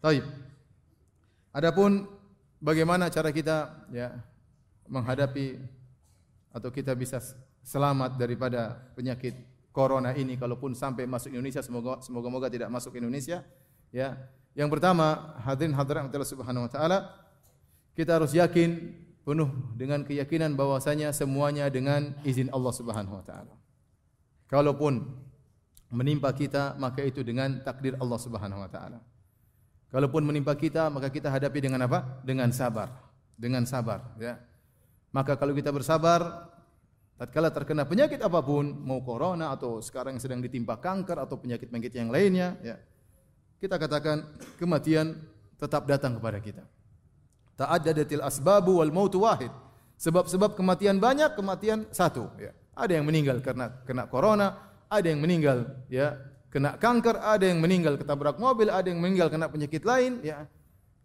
Taib. Adapun bagaimana cara kita ya menghadapi atau kita bisa selamat daripada penyakit corona ini kalaupun sampai masuk Indonesia semoga semoga moga tidak masuk Indonesia ya. Yang pertama, hadirin hadirat Allah Subhanahu wa taala, kita harus yakin penuh dengan keyakinan bahwasanya semuanya dengan izin Allah Subhanahu wa taala. Kalaupun menimpa kita maka itu dengan takdir Allah Subhanahu wa taala. Kalaupun menimpa kita, maka kita hadapi dengan apa? Dengan sabar. Dengan sabar, ya. Maka kalau kita bersabar, tatkala terkena penyakit apa pun, mau corona atau sekarang sedang ditimpa kanker atau penyakit-penyakit yang lainnya, ya. Kita katakan kematian tetap datang kepada kita. Ta'addadatil asbabu wal mautu wahid. Sebab-sebab kematian banyak, kematian satu, ya. Ada yang meninggal karena kena corona, ada yang meninggal ya kena kanker, ada yang meninggal ketabrak mobil, ada yang meninggal kena penyakit lain, ya.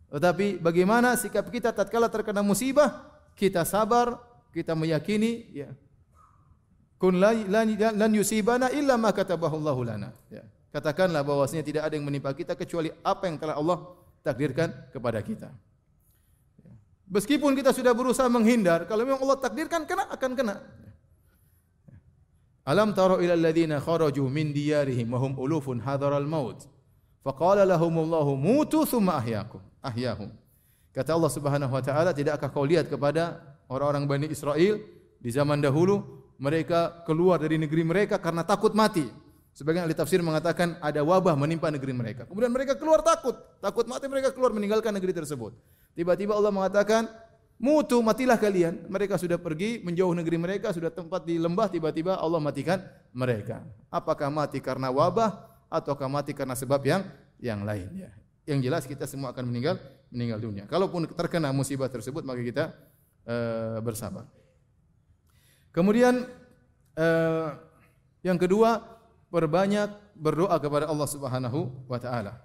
Tetapi bagaimana sikap kita tatkala terkena musibah? Kita sabar, kita meyakini, ya. Kun lan, yusibana illa ma katabahu lana. Ya. Katakanlah bahwasanya tidak ada yang menimpa kita kecuali apa yang telah Allah takdirkan kepada kita. Ya. Meskipun kita sudah berusaha menghindar, kalau memang Allah takdirkan kena akan kena. Alam tara ila alladziina kharaju min diyarihim wa hum ulufun hadaral maut. Faqala lahumullahu mutu thumma ahyakum. Ahyahum. Kata Allah Subhanahu wa taala, tidakkah kau lihat kepada orang-orang Bani Israel di zaman dahulu mereka keluar dari negeri mereka karena takut mati. Sebagian ahli tafsir mengatakan ada wabah menimpa negeri mereka. Kemudian mereka keluar takut, takut mati mereka keluar meninggalkan negeri tersebut. Tiba-tiba Allah mengatakan, Mutu matilah kalian. Mereka sudah pergi menjauh negeri mereka, sudah tempat di lembah tiba-tiba Allah matikan mereka. Apakah mati karena wabah ataukah mati karena sebab yang yang lain ya. Yang jelas kita semua akan meninggal meninggal dunia. Kalaupun terkena musibah tersebut maka kita uh, bersabar. Kemudian uh, yang kedua perbanyak berdoa kepada Allah Subhanahu wa taala.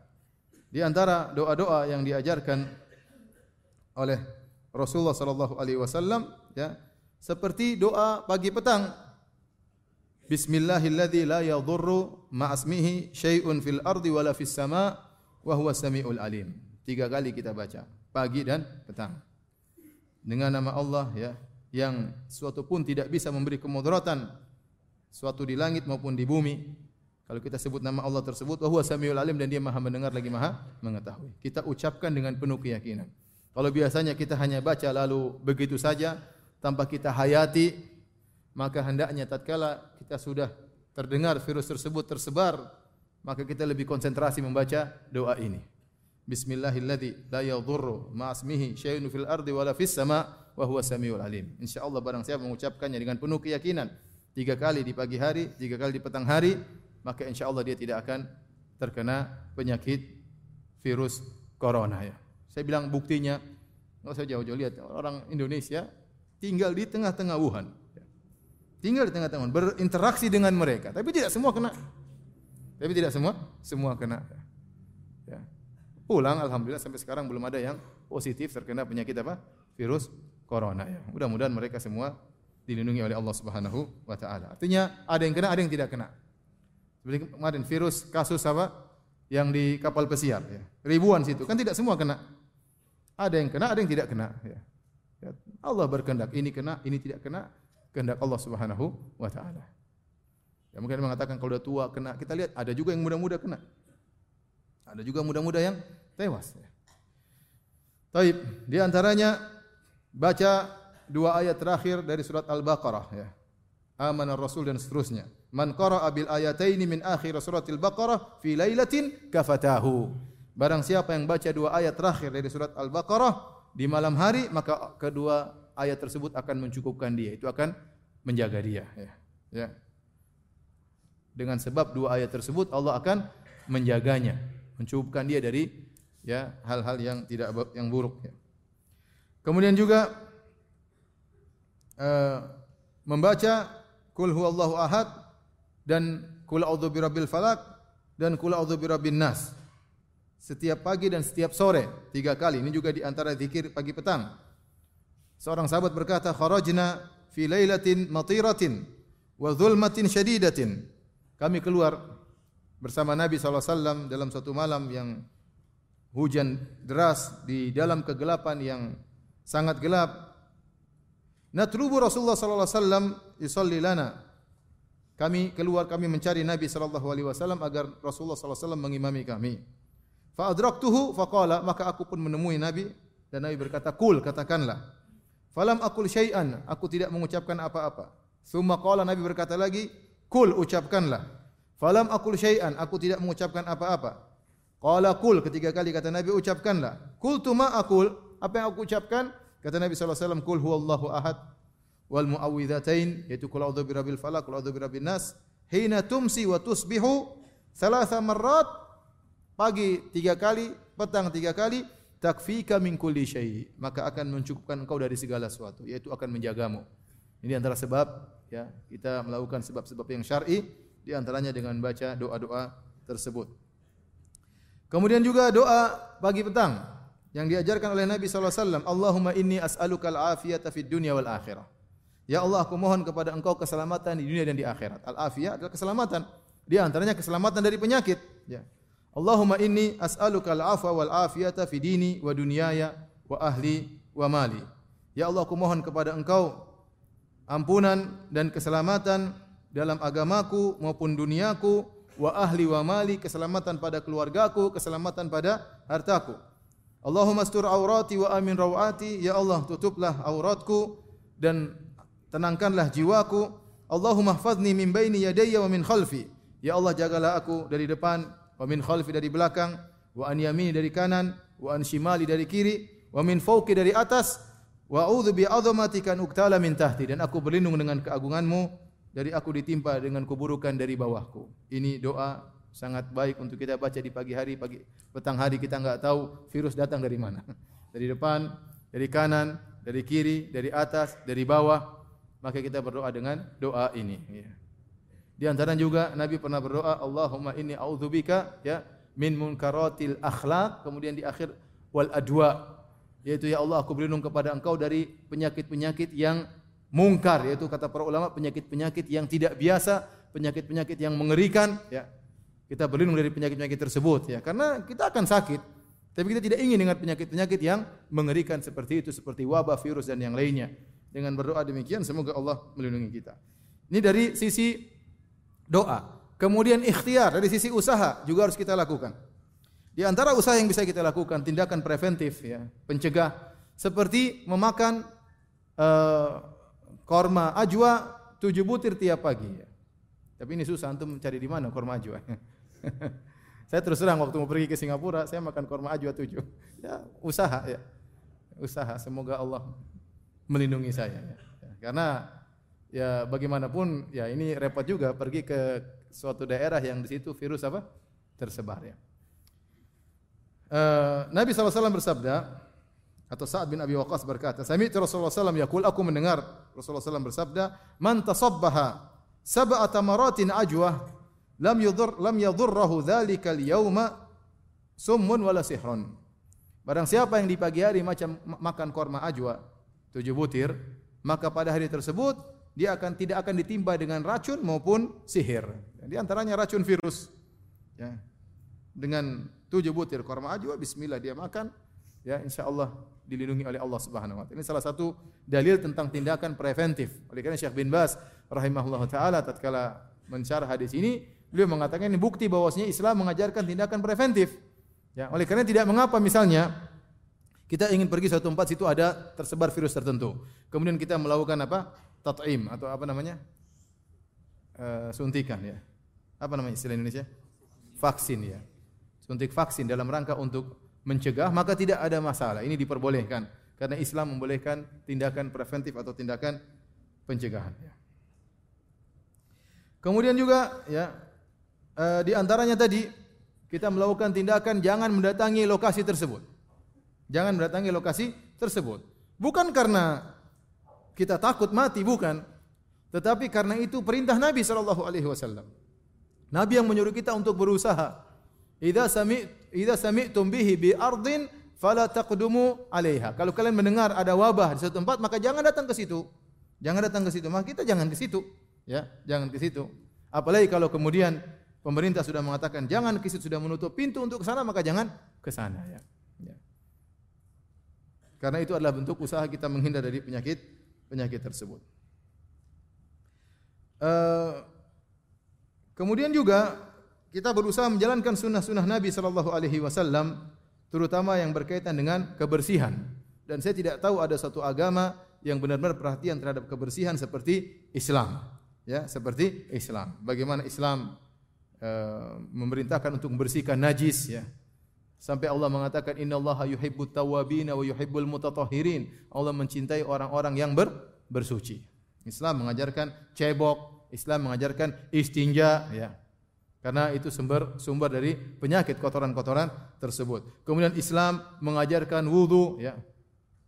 Di antara doa-doa yang diajarkan oleh Rasulullah sallallahu alaihi wasallam ya seperti doa pagi petang Bismillahilladzi la yadhurru ma'asmihi syai'un fil ardi wala fis sama' wa huwa samiul alim. Tiga kali kita baca, pagi dan petang. Dengan nama Allah ya, yang suatu pun tidak bisa memberi kemudaratan suatu di langit maupun di bumi. Kalau kita sebut nama Allah tersebut, wa huwa samiul alim dan dia Maha mendengar lagi Maha mengetahui. Kita ucapkan dengan penuh keyakinan. Kalau biasanya kita hanya baca lalu begitu saja tanpa kita hayati, maka hendaknya tatkala kita sudah terdengar virus tersebut tersebar, maka kita lebih konsentrasi membaca doa ini. Bismillahilladzi la yadhurru ma'asmihi syai'un fil ardi wala fis sama' wa huwa samiul alim. Insyaallah barang siapa mengucapkannya dengan penuh keyakinan tiga kali di pagi hari, tiga kali di petang hari, maka insyaallah dia tidak akan terkena penyakit virus corona ya. Saya bilang buktinya, nggak usah jauh-jauh lihat orang Indonesia tinggal di tengah-tengah Wuhan. Tinggal di tengah-tengah Wuhan, berinteraksi dengan mereka, tapi tidak semua kena. Tapi tidak semua, semua kena. Ya. Pulang, alhamdulillah sampai sekarang belum ada yang positif terkena penyakit apa? Virus corona. Ya. Mudah-mudahan mereka semua dilindungi oleh Allah Subhanahu wa taala. Artinya ada yang kena, ada yang tidak kena. Seperti kemarin virus kasus apa? Yang di kapal pesiar ya. Ribuan situ. Kan tidak semua kena. Ada yang kena, ada yang tidak kena. Ya. Ya. Allah berkehendak ini kena, ini tidak kena. Kehendak Allah Subhanahu wa taala. Ya mungkin mengatakan kalau sudah tua kena. Kita lihat ada juga yang muda-muda kena. Ada juga muda-muda yang tewas. Ya. Taib, di antaranya baca dua ayat terakhir dari surat Al-Baqarah ya. Amana Rasul dan seterusnya. Man qara'a bil ayataini min akhir suratil Baqarah fi lailatin kafatahu. Barang siapa yang baca dua ayat terakhir dari surat Al-Baqarah di malam hari, maka kedua ayat tersebut akan mencukupkan dia. Itu akan menjaga dia. Ya. ya. Dengan sebab dua ayat tersebut Allah akan menjaganya, mencukupkan dia dari ya hal-hal yang tidak yang buruk. Ya. Kemudian juga uh, membaca Kul huwallahu ahad dan Kul a'udzu birabbil falak dan Kul a'udzu birabbin nas setiap pagi dan setiap sore tiga kali. Ini juga di antara zikir pagi petang. Seorang sahabat berkata, "Kharajna fi lailatin matiratin wa dhulmatin syadidatin." Kami keluar bersama Nabi SAW dalam satu malam yang hujan deras di dalam kegelapan yang sangat gelap. Natlubu Rasulullah wasallam yusalli lana. Kami keluar kami mencari Nabi wasallam agar Rasulullah wasallam mengimami kami. Fa adraktuhu faqala maka aku pun menemui Nabi dan Nabi berkata, "Kul, katakanlah." Falam akul syai'an, aku tidak mengucapkan apa-apa. Summa qala Nabi berkata lagi, "Kul, ucapkanlah." Falam akul syai'an, aku tidak mengucapkan apa-apa. Qala kul ketiga kali kata Nabi ucapkanlah. Kul tu ma akul, apa yang aku ucapkan? Kata Nabi wasallam, "Kul huwallahu ahad wal muawwidzatain," yaitu kul a'udzu birabbil falaq, kul a'udzu birabbin nas. Hina tumsi wa tusbihu thalatha marrat pagi tiga kali, petang tiga kali, takfika min kulli syai, maka akan mencukupkan engkau dari segala sesuatu, yaitu akan menjagamu. Ini antara sebab ya, kita melakukan sebab-sebab yang syar'i di antaranya dengan baca doa-doa tersebut. Kemudian juga doa pagi petang yang diajarkan oleh Nabi sallallahu alaihi wasallam, Allahumma inni as'aluka al-afiyata fid dunya wal akhirah. Ya Allah, aku mohon kepada Engkau keselamatan di dunia dan di akhirat. Al-afiyah adalah keselamatan. Di antaranya keselamatan dari penyakit, ya. Allahumma inni as'aluka al-afwa wal afiyata fi dini wa dunyaya wa ahli wa mali. Ya Allah, aku mohon kepada Engkau ampunan dan keselamatan dalam agamaku maupun duniaku wa ahli wa mali keselamatan pada keluargaku, keselamatan pada hartaku. Allahumma astur aurati wa amin rawati, ya Allah tutuplah auratku dan tenangkanlah jiwaku. Allahumma hfazni min baini yadayya wa min khalfi. Ya Allah jagalah aku dari depan, wa min khalfi dari belakang, wa an yamini dari kanan, wa an shimali dari kiri, wa min fawqi dari atas, wa a'udzu bi 'azamatika uktala min tahti dan aku berlindung dengan keagunganmu dari aku ditimpa dengan keburukan dari bawahku. Ini doa sangat baik untuk kita baca di pagi hari, pagi petang hari kita enggak tahu virus datang dari mana. Dari depan, dari kanan, dari kiri, dari atas, dari bawah. Maka kita berdoa dengan doa ini. Ya. Di antara juga Nabi pernah berdoa, Allahumma inni a'udzubika ya min munkaratil akhlak. Kemudian di akhir wal adwa. Yaitu ya Allah aku berlindung kepada engkau dari penyakit-penyakit yang mungkar yaitu kata para ulama penyakit-penyakit yang tidak biasa, penyakit-penyakit yang mengerikan ya. Kita berlindung dari penyakit-penyakit tersebut ya karena kita akan sakit. Tapi kita tidak ingin dengan penyakit-penyakit yang mengerikan seperti itu seperti wabah, virus dan yang lainnya. Dengan berdoa demikian semoga Allah melindungi kita. Ini dari sisi doa. Kemudian ikhtiar dari sisi usaha juga harus kita lakukan. Di antara usaha yang bisa kita lakukan tindakan preventif ya, pencegah seperti memakan uh, korma ajwa tujuh butir tiap pagi. Ya. Tapi ini susah antum mencari di mana korma ajwa. saya terus terang waktu mau pergi ke Singapura, saya makan korma ajwa tujuh. Ya, usaha ya. Usaha, semoga Allah melindungi saya. Ya. Karena ya bagaimanapun ya ini repot juga pergi ke suatu daerah yang di situ virus apa tersebar ya. Uh, Nabi SAW bersabda, atau Sa'ad bin Abi Waqqas berkata, "Sami'tu Rasulullah wasallam yaqul, aku mendengar Rasulullah sallallahu bersabda, "Man tasabbaha sab'a tamaratin ajwa lam yudhur lam yadhurruhu dzalikal yauma summun wala sihrun." Barang siapa yang di pagi hari macam makan korma ajwa tujuh butir, maka pada hari tersebut dia akan tidak akan ditimpa dengan racun maupun sihir. Di antaranya racun virus. Ya. Dengan tujuh butir korma ajwa, bismillah dia makan, ya insya Allah dilindungi oleh Allah Subhanahu wa taala. Ini salah satu dalil tentang tindakan preventif. Oleh karena Syekh bin Bas rahimahullah taala tatkala mensyarah hadis ini, beliau mengatakan ini bukti bahwasanya Islam mengajarkan tindakan preventif. Ya, oleh karena tidak mengapa misalnya kita ingin pergi suatu tempat situ ada tersebar virus tertentu. Kemudian kita melakukan apa? Tat'im atau apa namanya? Uh, suntikan ya. Apa namanya istilah Indonesia? Vaksin ya. Suntik vaksin dalam rangka untuk mencegah maka tidak ada masalah. Ini diperbolehkan karena Islam membolehkan tindakan preventif atau tindakan pencegahan. Kemudian juga ya eh, di antaranya tadi kita melakukan tindakan jangan mendatangi lokasi tersebut. Jangan mendatangi lokasi tersebut. Bukan karena kita takut mati, bukan. Tetapi karena itu perintah Nabi sallallahu alaihi wasallam. Nabi yang menyuruh kita untuk berusaha Idza sami' idza sami'tum bihi bi ardin fala taqdumu 'alaiha. Kalau kalian mendengar ada wabah di suatu tempat, maka jangan datang ke situ. Jangan datang ke situ. Maka kita jangan ke situ, ya, jangan ke situ. Apalagi kalau kemudian pemerintah sudah mengatakan jangan ke situ sudah menutup pintu untuk ke sana maka jangan ke sana ya. ya. Karena itu adalah bentuk usaha kita menghindar dari penyakit penyakit tersebut. Uh, kemudian juga kita berusaha menjalankan sunnah-sunnah Nabi Shallallahu Alaihi Wasallam, terutama yang berkaitan dengan kebersihan. Dan saya tidak tahu ada satu agama yang benar-benar perhatian terhadap kebersihan seperti Islam. Ya, seperti Islam. Bagaimana Islam uh, memerintahkan untuk membersihkan najis, ya. Sampai Allah mengatakan Inna Allah yuhibbut tawabina wa yuhibbul mutatahhirin. Allah mencintai orang-orang yang ber, bersuci. Islam mengajarkan cebok, Islam mengajarkan istinja, ya. Karena itu sumber sumber dari penyakit kotoran-kotoran tersebut. Kemudian Islam mengajarkan wudu, ya.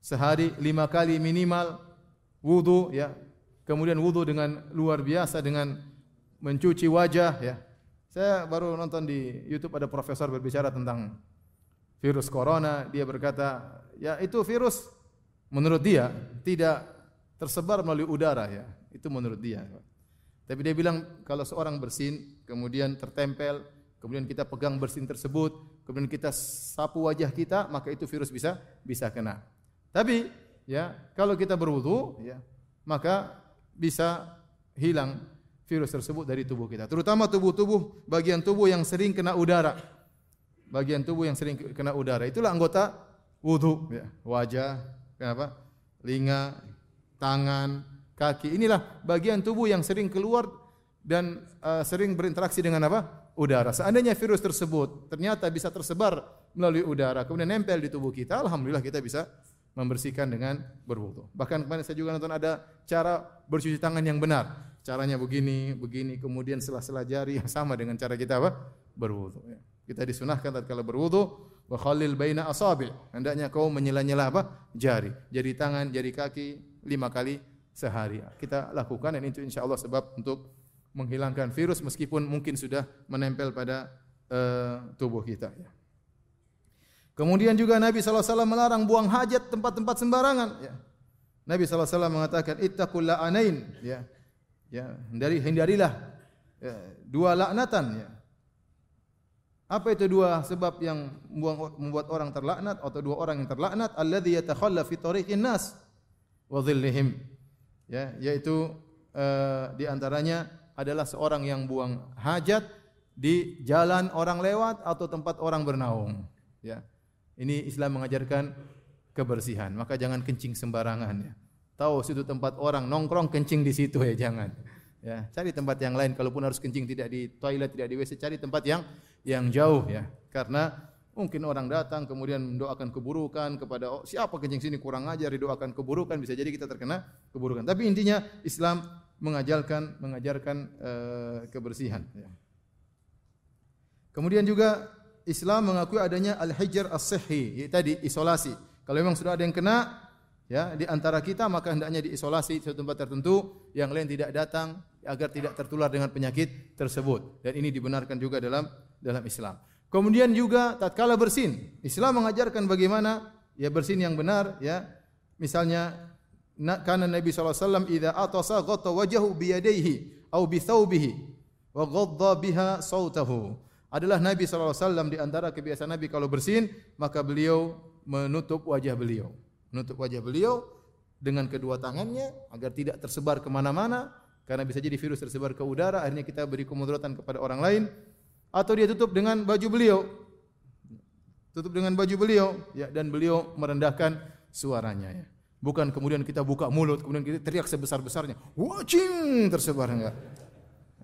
Sehari lima kali minimal wudu, ya. Kemudian wudu dengan luar biasa dengan mencuci wajah, ya. Saya baru nonton di YouTube ada profesor berbicara tentang virus corona. Dia berkata, ya itu virus menurut dia tidak tersebar melalui udara ya. Itu menurut dia. Tapi dia bilang kalau seorang bersin kemudian tertempel, kemudian kita pegang bersin tersebut, kemudian kita sapu wajah kita, maka itu virus bisa bisa kena. Tapi ya, kalau kita berwudu ya, maka bisa hilang virus tersebut dari tubuh kita. Terutama tubuh-tubuh bagian tubuh yang sering kena udara. Bagian tubuh yang sering kena udara. Itulah anggota wudu ya. Wajah, kenapa? Linga, tangan, kaki. Inilah bagian tubuh yang sering keluar dan uh, sering berinteraksi dengan apa? Udara. Seandainya virus tersebut ternyata bisa tersebar melalui udara, kemudian nempel di tubuh kita, alhamdulillah kita bisa membersihkan dengan berwudu. Bahkan kemarin saya juga nonton ada cara bercuci tangan yang benar. Caranya begini, begini, kemudian sela-sela jari yang sama dengan cara kita apa? Berwudu. Ya. Kita disunahkan tatkala berwudu wa khalil baina asabi. Hendaknya kau menyela-nyela apa? Jari. Jari tangan, jari kaki lima kali sehari. Kita lakukan dan itu insya Allah sebab untuk menghilangkan virus meskipun mungkin sudah menempel pada uh, tubuh kita. Ya. Kemudian juga Nabi SAW melarang buang hajat tempat-tempat sembarangan. Ya. Nabi SAW mengatakan, Ittaqulla anain. Ya. Ya, hindari, hindarilah ya, dua laknatan. Ya. Apa itu dua sebab yang membuat orang terlaknat atau dua orang yang terlaknat? Alladhi yatakhalla fi tariqin nas wa dhillihim. Ya, yaitu uh, di antaranya adalah seorang yang buang hajat di jalan orang lewat atau tempat orang bernaung. Ya. Ini Islam mengajarkan kebersihan. Maka jangan kencing sembarangan ya. Tahu situ tempat orang nongkrong kencing di situ ya jangan. Ya, cari tempat yang lain kalaupun harus kencing tidak di toilet, tidak di WC, cari tempat yang yang jauh ya. Karena mungkin orang datang kemudian mendoakan keburukan kepada oh, siapa kencing sini kurang ajar didoakan keburukan bisa jadi kita terkena keburukan. Tapi intinya Islam mengajarkan mengajarkan uh, kebersihan ya. Kemudian juga Islam mengakui adanya al-hijr as-sihhi, tadi isolasi. Kalau memang sudah ada yang kena ya di antara kita maka hendaknya diisolasi di suatu tempat tertentu, yang lain tidak datang agar tidak tertular dengan penyakit tersebut. Dan ini dibenarkan juga dalam dalam Islam. Kemudian juga tatkala bersin, Islam mengajarkan bagaimana ya bersin yang benar ya. Misalnya karena Nabi SAW idza atasa ghatta wajahu biyadaihi au bi thawbihi wa ghadda biha sautahu adalah Nabi SAW di antara kebiasaan Nabi kalau bersin, maka beliau menutup wajah beliau. Menutup wajah beliau dengan kedua tangannya agar tidak tersebar ke mana-mana, karena bisa jadi virus tersebar ke udara, akhirnya kita beri kemudaratan kepada orang lain. Atau dia tutup dengan baju beliau. Tutup dengan baju beliau, ya, dan beliau merendahkan suaranya. Ya. Bukan kemudian kita buka mulut, kemudian kita teriak sebesar-besarnya, wajing tersebar enggak.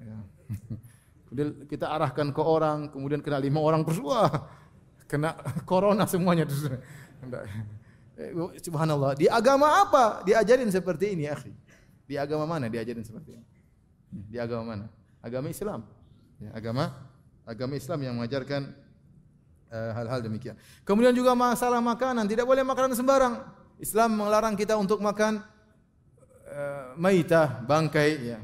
Ya. Kemudian kita arahkan ke orang, kemudian kena lima orang terus wah kena corona semuanya terus. Eh, subhanallah. Di agama apa diajarin seperti ini, akhi? Di agama mana diajarin seperti ini? Di agama mana? Agama Islam. Ya, agama agama Islam yang mengajarkan eh, hal-hal uh, demikian. Kemudian juga masalah makanan, tidak boleh makanan sembarang. Islam melarang kita untuk makan uh, maitah, bangkai ya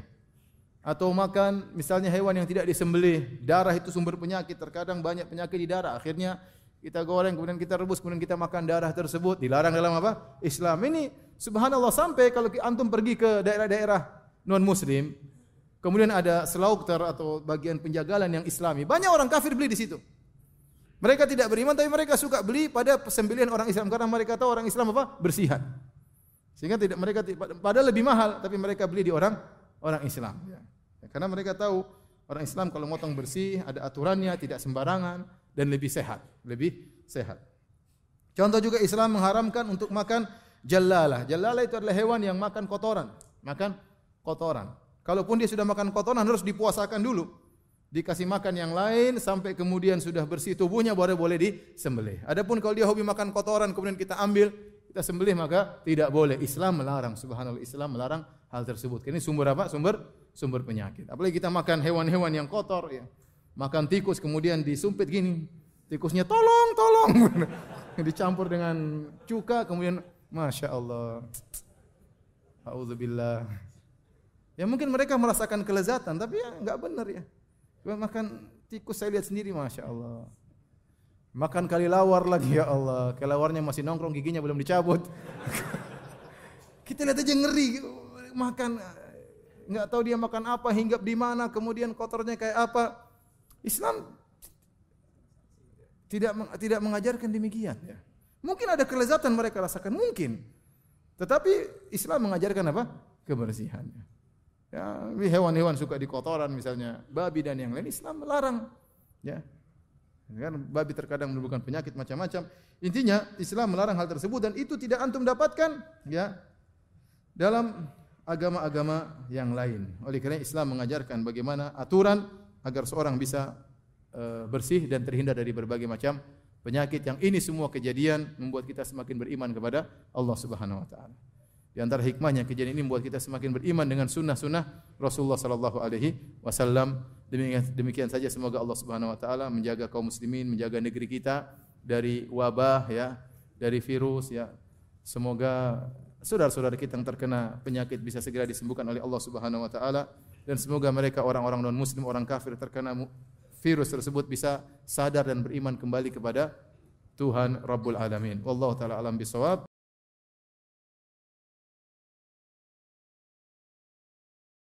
atau makan misalnya hewan yang tidak disembelih, darah itu sumber penyakit, terkadang banyak penyakit di darah. Akhirnya kita goreng kemudian kita rebus kemudian kita makan darah tersebut dilarang dalam apa? Islam. Ini subhanallah sampai kalau antum pergi ke daerah-daerah non muslim Kemudian ada slaugter atau bagian penjagalan yang islami. Banyak orang kafir beli di situ. Mereka tidak beriman tapi mereka suka beli pada sembelihan orang Islam karena mereka tahu orang Islam apa? bersihan. Sehingga tidak mereka padahal lebih mahal tapi mereka beli di orang orang Islam. Ya. Karena mereka tahu orang Islam kalau motong bersih ada aturannya, tidak sembarangan dan lebih sehat, lebih sehat. Contoh juga Islam mengharamkan untuk makan jalalah. Jalalah itu adalah hewan yang makan kotoran, makan kotoran. Kalaupun dia sudah makan kotoran harus dipuasakan dulu. Dikasih makan yang lain sampai kemudian sudah bersih tubuhnya baru boleh disembelih. Adapun kalau dia hobi makan kotoran kemudian kita ambil, kita sembelih maka tidak boleh. Islam melarang. Subhanallah Islam melarang hal tersebut. Ini sumber apa? Sumber sumber penyakit. Apalagi kita makan hewan-hewan yang kotor ya. Makan tikus kemudian disumpit gini. Tikusnya tolong, tolong. Dicampur dengan cuka kemudian Masya Allah. Alhamdulillah. Ya mungkin mereka merasakan kelezatan, tapi ya nggak benar ya. Makan tikus saya lihat sendiri, masya Allah. Makan kali lawar lagi ya Allah. Kelawarnya masih nongkrong, giginya belum dicabut. Kita lihat aja ngeri. Makan nggak tahu dia makan apa, hinggap di mana, kemudian kotornya kayak apa. Islam tidak tidak mengajarkan demikian. Ya. Mungkin ada kelezatan mereka rasakan, mungkin. Tetapi Islam mengajarkan apa? Kebersihannya. Ya, hewan-hewan suka di kotoran misalnya babi dan yang lain Islam melarang. Ya. Kan babi terkadang menimbulkan penyakit macam-macam. Intinya Islam melarang hal tersebut dan itu tidak antum dapatkan ya dalam agama-agama yang lain. Oleh karena Islam mengajarkan bagaimana aturan agar seorang bisa uh, bersih dan terhindar dari berbagai macam penyakit yang ini semua kejadian membuat kita semakin beriman kepada Allah Subhanahu wa taala. Di antara hikmahnya kejadian ini membuat kita semakin beriman dengan sunnah-sunnah Rasulullah sallallahu alaihi wasallam. Demikian, demikian saja semoga Allah Subhanahu wa taala menjaga kaum muslimin, menjaga negeri kita dari wabah ya, dari virus ya. Semoga saudara-saudara kita yang terkena penyakit bisa segera disembuhkan oleh Allah Subhanahu wa taala dan semoga mereka orang-orang non muslim, orang kafir terkena virus tersebut bisa sadar dan beriman kembali kepada Tuhan Rabbul Alamin. Wallahu taala alam bisawab.